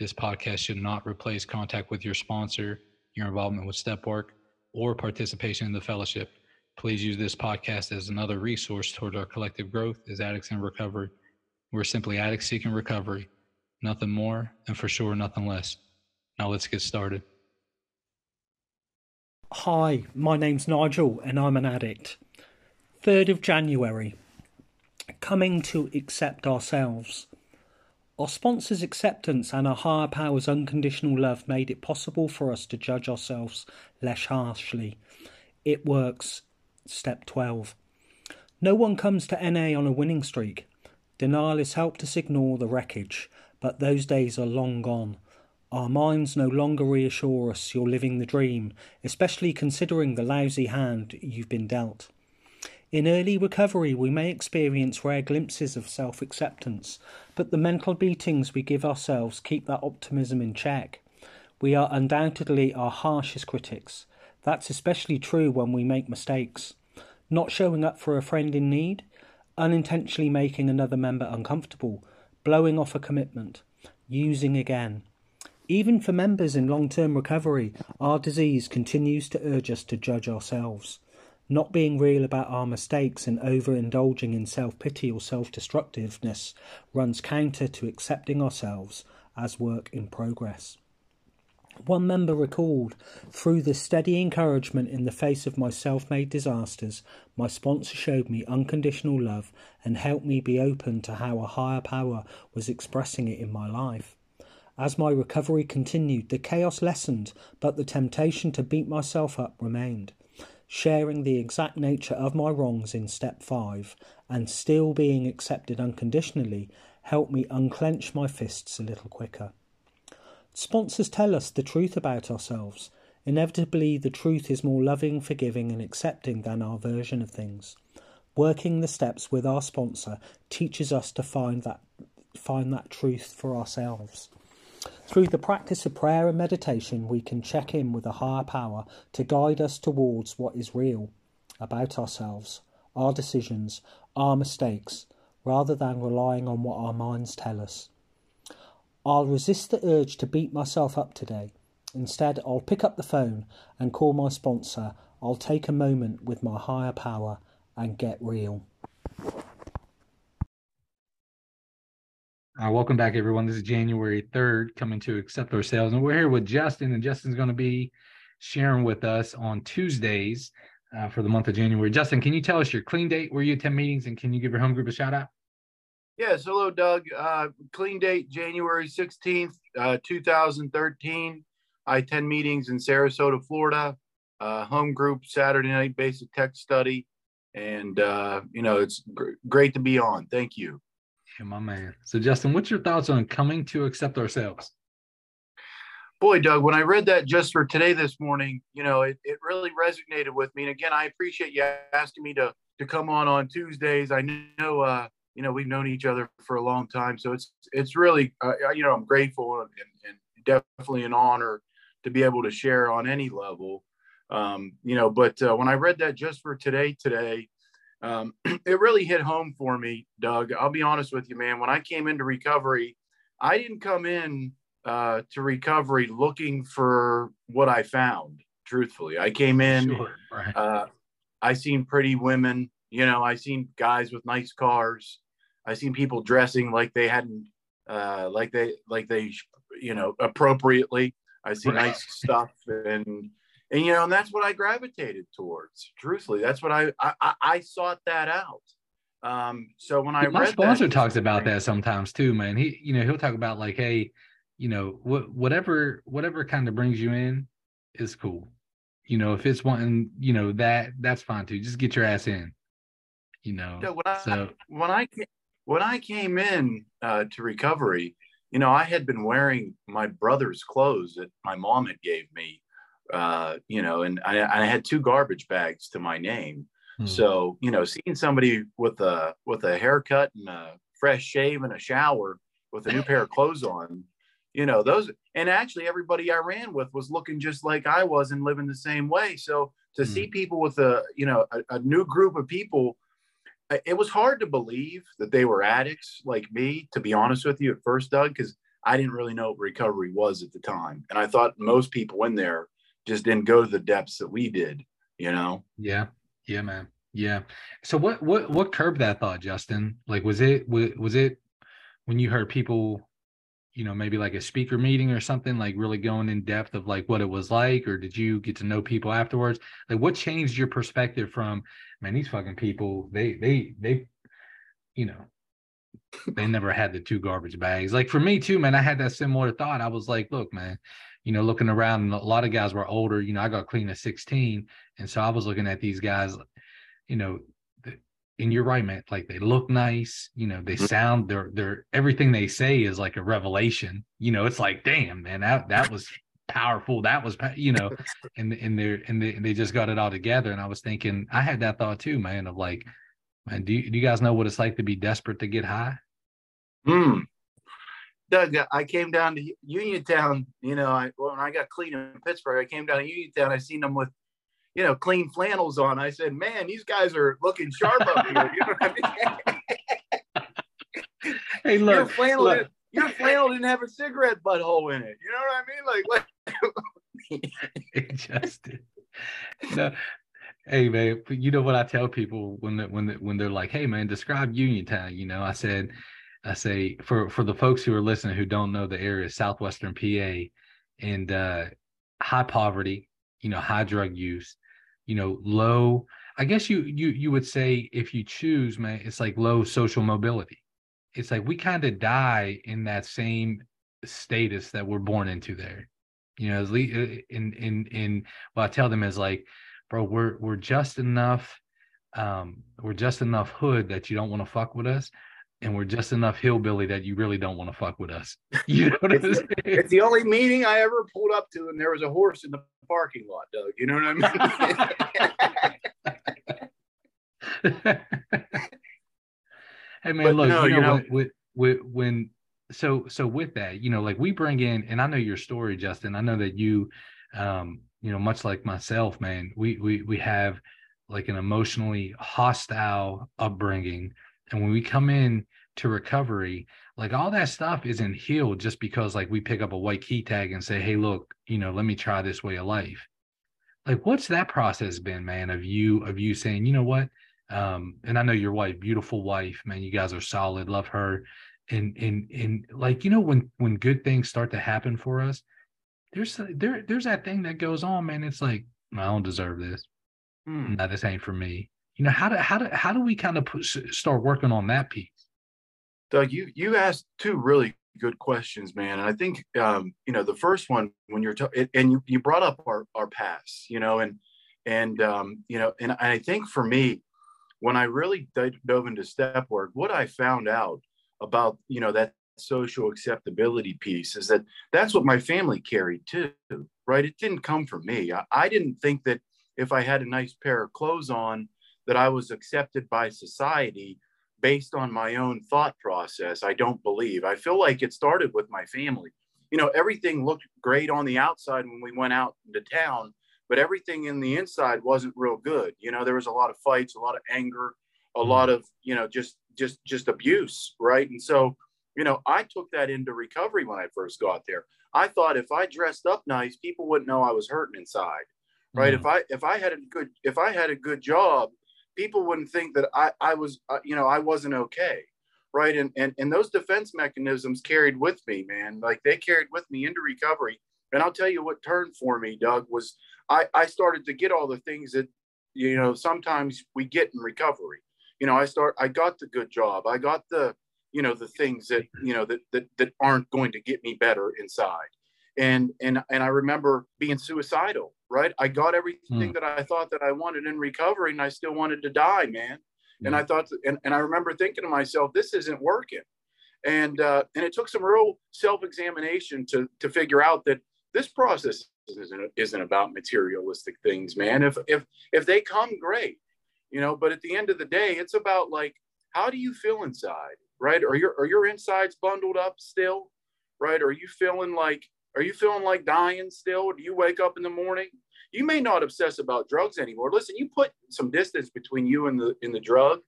This podcast should not replace contact with your sponsor, your involvement with step work, or participation in the fellowship. Please use this podcast as another resource toward our collective growth as addicts in recovery. We're simply addicts seeking recovery, nothing more, and for sure, nothing less. Now let's get started. Hi, my name's Nigel and I'm an addict. 3rd of January. Coming to accept ourselves. Our sponsor's acceptance and our higher power's unconditional love made it possible for us to judge ourselves less harshly. It works. Step 12. No one comes to NA on a winning streak. Denial has helped us ignore the wreckage, but those days are long gone. Our minds no longer reassure us you're living the dream, especially considering the lousy hand you've been dealt. In early recovery, we may experience rare glimpses of self acceptance, but the mental beatings we give ourselves keep that optimism in check. We are undoubtedly our harshest critics. That's especially true when we make mistakes. Not showing up for a friend in need, unintentionally making another member uncomfortable, blowing off a commitment, using again. Even for members in long term recovery, our disease continues to urge us to judge ourselves. Not being real about our mistakes and overindulging in self pity or self destructiveness runs counter to accepting ourselves as work in progress. One member recalled, through the steady encouragement in the face of my self made disasters, my sponsor showed me unconditional love and helped me be open to how a higher power was expressing it in my life. As my recovery continued, the chaos lessened, but the temptation to beat myself up remained. Sharing the exact nature of my wrongs in step five and still being accepted unconditionally helped me unclench my fists a little quicker. Sponsors tell us the truth about ourselves. Inevitably, the truth is more loving, forgiving, and accepting than our version of things. Working the steps with our sponsor teaches us to find that find that truth for ourselves. Through the practice of prayer and meditation, we can check in with a higher power to guide us towards what is real about ourselves, our decisions, our mistakes, rather than relying on what our minds tell us. I'll resist the urge to beat myself up today. Instead, I'll pick up the phone and call my sponsor. I'll take a moment with my higher power and get real. Uh, welcome back, everyone. This is January 3rd, coming to Accept Ourselves. And we're here with Justin, and Justin's going to be sharing with us on Tuesdays uh, for the month of January. Justin, can you tell us your clean date, where you attend meetings, and can you give your home group a shout out? Yes. Hello, Doug. Uh, clean date, January 16th, uh, 2013. I attend meetings in Sarasota, Florida. Uh, home group, Saturday night basic text study. And, uh, you know, it's gr- great to be on. Thank you. Yeah, my man. So, Justin, what's your thoughts on coming to accept ourselves? Boy, Doug, when I read that just for today this morning, you know, it, it really resonated with me. And again, I appreciate you asking me to to come on on Tuesdays. I know, uh, you know, we've known each other for a long time, so it's it's really, uh, you know, I'm grateful and, and definitely an honor to be able to share on any level. Um, you know, but uh, when I read that just for today, today, um, it really hit home for me, Doug. I'll be honest with you, man. When I came into recovery, I didn't come in uh, to recovery looking for what I found. Truthfully, I came in. Sure, right. uh, I seen pretty women. You know, I seen guys with nice cars. I seen people dressing like they hadn't, uh, like they, like they, you know, appropriately. I see right. nice stuff and and you know, and that's what I gravitated towards. Truthfully, that's what I I, I sought that out. Um, so when I my sponsor that, talks about that sometimes too, man. He you know he'll talk about like, hey, you know, what whatever whatever kind of brings you in is cool. You know, if it's wanting, you know, that that's fine too. Just get your ass in. You know. Yeah, when I, so when I when I came in uh, to recovery, you know, I had been wearing my brother's clothes that my mom had gave me, uh, you know, and I, I had two garbage bags to my name. Hmm. So, you know, seeing somebody with a with a haircut and a fresh shave and a shower with a new pair of clothes on, you know, those and actually everybody I ran with was looking just like I was and living the same way. So to hmm. see people with a, you know, a, a new group of people it was hard to believe that they were addicts like me, to be honest with you, at first, Doug, because I didn't really know what recovery was at the time. And I thought most people in there just didn't go to the depths that we did, you know? Yeah. Yeah, man. Yeah. So what what what curbed that thought, Justin? Like was it was it when you heard people, you know, maybe like a speaker meeting or something, like really going in depth of like what it was like, or did you get to know people afterwards? Like what changed your perspective from man, these fucking people, they they they, you know, they never had the two garbage bags. Like for me too, man, I had that similar thought. I was like, look, man, you know, looking around, and a lot of guys were older. You know, I got clean at 16, and so I was looking at these guys, you know, and you're right, man. Like they look nice, you know, they mm-hmm. sound, they're they're everything they say is like a revelation. You know, it's like, damn, man, that that was powerful. That was, you know, and and they and they they just got it all together. And I was thinking, I had that thought too, man, of like, man, do you, do you guys know what it's like to be desperate to get high? Hmm. Doug, I came down to Uniontown. You know, I, when I got clean in Pittsburgh, I came down to Uniontown. I seen them with, you know, clean flannels on. I said, "Man, these guys are looking sharp up here." You know what I mean? hey, look, your flannel, look. Didn't, your flannel didn't have a cigarette butthole in it. You know what I mean? Like, like it just did. No, hey man, you know what I tell people when they, when they, when they're like, "Hey man, describe Uniontown." You know, I said, I say for for the folks who are listening who don't know the area, southwestern PA, and uh, high poverty, you know, high drug use, you know, low. I guess you you you would say if you choose, man, it's like low social mobility. It's like we kind of die in that same status that we're born into there you know, uh, in in in what I tell them is like, bro, we're we're just enough, um, we're just enough hood that you don't want to fuck with us, and we're just enough hillbilly that you really don't want to fuck with us. You know what I'm saying? It's the only meeting I ever pulled up to, and there was a horse in the parking lot, Doug. You know what I mean? hey man, but look, no, you know, you know when, when, when so so with that you know like we bring in and i know your story justin i know that you um you know much like myself man we we we have like an emotionally hostile upbringing and when we come in to recovery like all that stuff isn't healed just because like we pick up a white key tag and say hey look you know let me try this way of life. Like what's that process been man of you of you saying you know what? Um and i know your wife beautiful wife man you guys are solid love her. And and and like you know when when good things start to happen for us there's there there's that thing that goes on man. It's like i don't deserve this. Hmm. no this ain't for me you know how do how do how do we kind of push, start working on that piece? Doug you you asked two really good questions man and i think um you know the first one when you're talking and you, you brought up our our past you know and and um you know and i think for me when i really dove into step work what i found out about you know that social acceptability piece is that that's what my family carried too right? It didn't come from me. I, I, didn't think that if i had a nice pair of clothes on that i was accepted by society based on my own thought process. I don't believe. I feel like it started with my family. You know everything looked great on the outside when we went out into town but everything in the inside wasn't real good. You know there was a lot of fights a lot of anger a mm-hmm. lot of you know just just just abuse right? And so you know i took that into recovery when i first got there. I thought if i dressed up nice people wouldn't know i was hurting inside right? Mm. if i if i had a good if i had a good job people wouldn't think that i i was uh, you know i wasn't okay right? And, and and those defense mechanisms carried with me man. Like they carried with me into recovery. And i'll tell you what turned for me doug was i i started to get all the things that you know sometimes we get in recovery. You know, I start, I got the good job. I got the, you know, the things that, you know, that, that, that aren't going to get me better inside. And, and, and I remember being suicidal, right? I got everything mm. that I thought that I wanted in recovery and I still wanted to die, man. Mm. And I thought, and, and I remember thinking to myself, this isn't working. and uh, and it took some real self-examination to to figure out that this process isn't isn't about materialistic things, man. If if if they come, great, you know. But at the end of the day, it's about like how do you feel inside, right? Are your are your insides bundled up still, right? Are you feeling like are you feeling like dying still? Do you wake up in the morning? You may not obsess about drugs anymore. Listen, you put some distance between you and the in the drug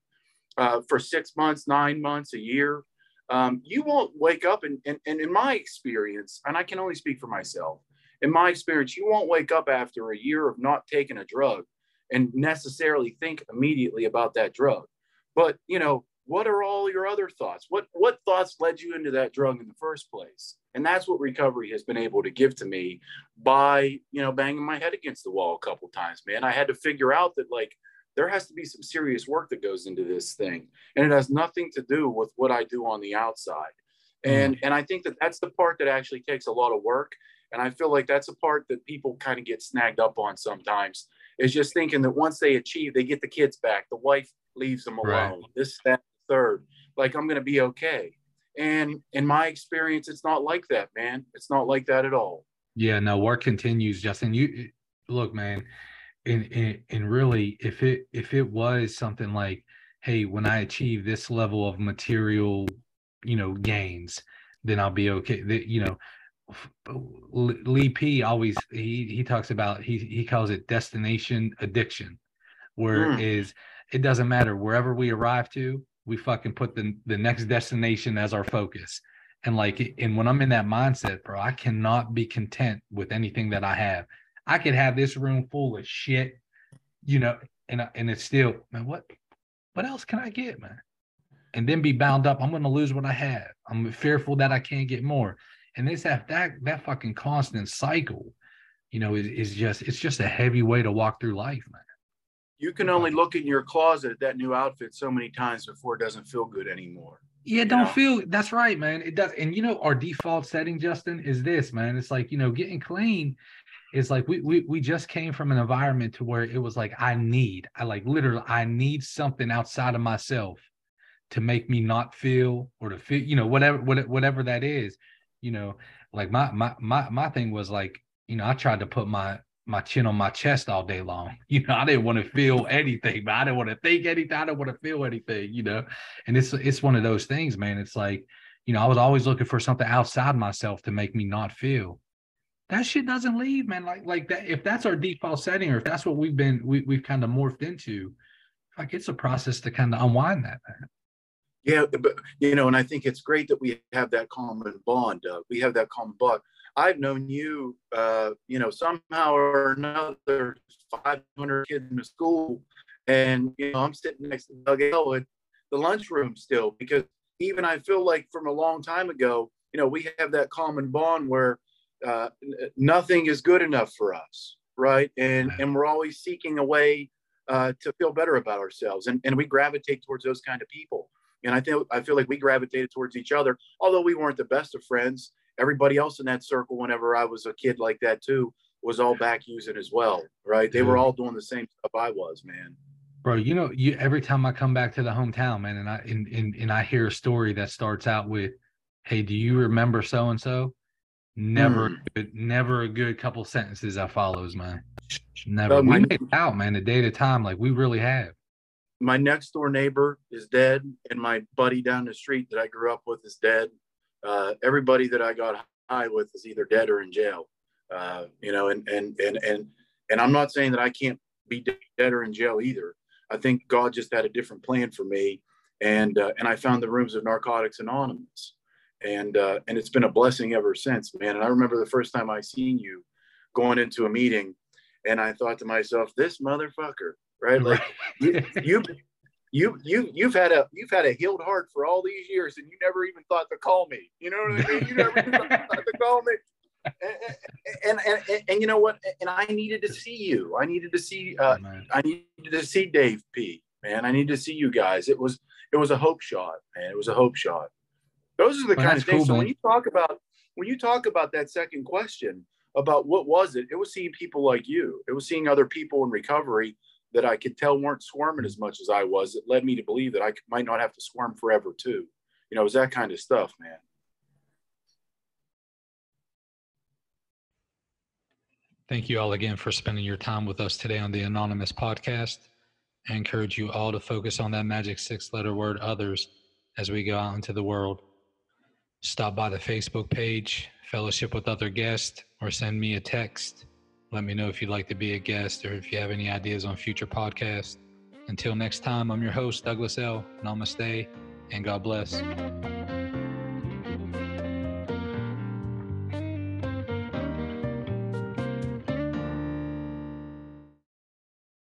uh, for six months, nine months, a year. Um, you won't wake up and, and, and in my experience, and I can only speak for myself, in my experience, you won't wake up after a year of not taking a drug and necessarily think immediately about that drug. But you know, what are all your other thoughts? What what thoughts led you into that drug in the first place? And that's what recovery has been able to give to me by, you know, banging my head against the wall a couple times, man. I had to figure out that like there has to be some serious work that goes into this thing. And it has nothing to do with what I do on the outside. And, mm. and I think that that's the part that actually takes a lot of work. And I feel like that's a part that people kind of get snagged up on sometimes is just thinking that once they achieve, they get the kids back, the wife leaves them alone, right. this, that, third, like I'm going to be okay. And in my experience, it's not like that, man. It's not like that at all. Yeah, no, work continues, Justin. You look, man, and, and and really, if it if it was something like, hey, when I achieve this level of material, you know, gains, then I'll be okay. That you know, Lee P always he he talks about he he calls it destination addiction, where mm. is it doesn't matter wherever we arrive to, we fucking put the the next destination as our focus. And like, and when I'm in that mindset, bro, I cannot be content with anything that I have. I could have this room full of shit, you know, and and it's still, man, what what else can I get, man? And then be bound up. I'm to lose what I have. I'm fearful that I can't get more. And this that that that fucking constant cycle, you know, is, is just it's just a heavy way to walk through life, man you can only look in your closet at that new outfit so many times before it doesn't feel good anymore. Yeah, don't know? feel that's right, man. It does. And you know, our default setting, Justin, is this, man. It's like, you know, getting clean is like we we we just came from an environment to where it was like I need, I like literally I need something outside of myself to make me not feel or to feel, you know, whatever whatever that is. You know, like my my my my thing was like, you know, I tried to put my my chin on my chest all day long. You know, I didn't want to feel anything, but I didn't want to think anything. I didn't want to feel anything, you know. And it's it's one of those things, man. It's like, you know, I was always looking for something outside myself to make me not feel. That shit doesn't leave, man. Like like that. If that's our default setting, or if that's what we've been we we've kind of morphed into, like it's a process to kind of unwind that, man. Yeah, but you know, and I think it's great that we have that common bond. Uh, we have that common bond. I've known you, uh, you know, somehow or another, 500 kids in the school, and you know, I'm sitting next to Doug at the lunchroom still because even I feel like from a long time ago, you know, we have that common bond where uh, nothing is good enough for us, right? And and we're always seeking a way uh, to feel better about ourselves, and and we gravitate towards those kind of people. And I think I feel like we gravitated towards each other, although we weren't the best of friends everybody else in that circle, whenever I was a kid like that too, was all back using as well, right? They were all doing the same stuff I was, man. Bro, you know, you every time I come back to the hometown, man, and I and, and, and I hear a story that starts out with, "Hey, do you remember so and so?" Never, mm. good, never a good couple sentences I follows, man. Never. we made it out, man, a day at a time, like we really have. My next door neighbor is dead, and my buddy down the street that I grew up with is dead uh, everybody that I got high with is either dead or in jail. Uh, you know, and and and and and I'm not saying that I can't be dead or in jail either. I think God just had a different plan for me, and uh, and I found the rooms of Narcotics Anonymous, and uh, and it's been a blessing ever since, man. And I remember the first time I seen you going into a meeting, and I thought to myself, this motherfucker, right? Like you, you you you you've had a you've had a healed heart for all these years and you never even thought to call me. You know what i mean? You never even thought to call me. And and, and, and, you know what? And i needed to see you. I needed to see uh, i needed to see dave p man. I need to see you guys. It was it was a hope shot man. It was a hope shot. Those are the well, kind of things. cool, so man. when you talk about when you talk about that second question about what was it it was seeing people like you. It was seeing other people in recovery that I could tell weren't squirming as much as I was. It led me to believe that I might not have to squirm forever too. You know, it was that kind of stuff, man. Thank you all again for spending your time with us today on the Anonymous podcast. I encourage you all to focus on that magic six letter word others as we go out into the world. Stop by the Facebook page, fellowship with other guests, or send me a text. Let me know if you'd like to be a guest or if you have any ideas on future podcasts. Until next time, I'm your host, Douglas L. Namaste, and God bless.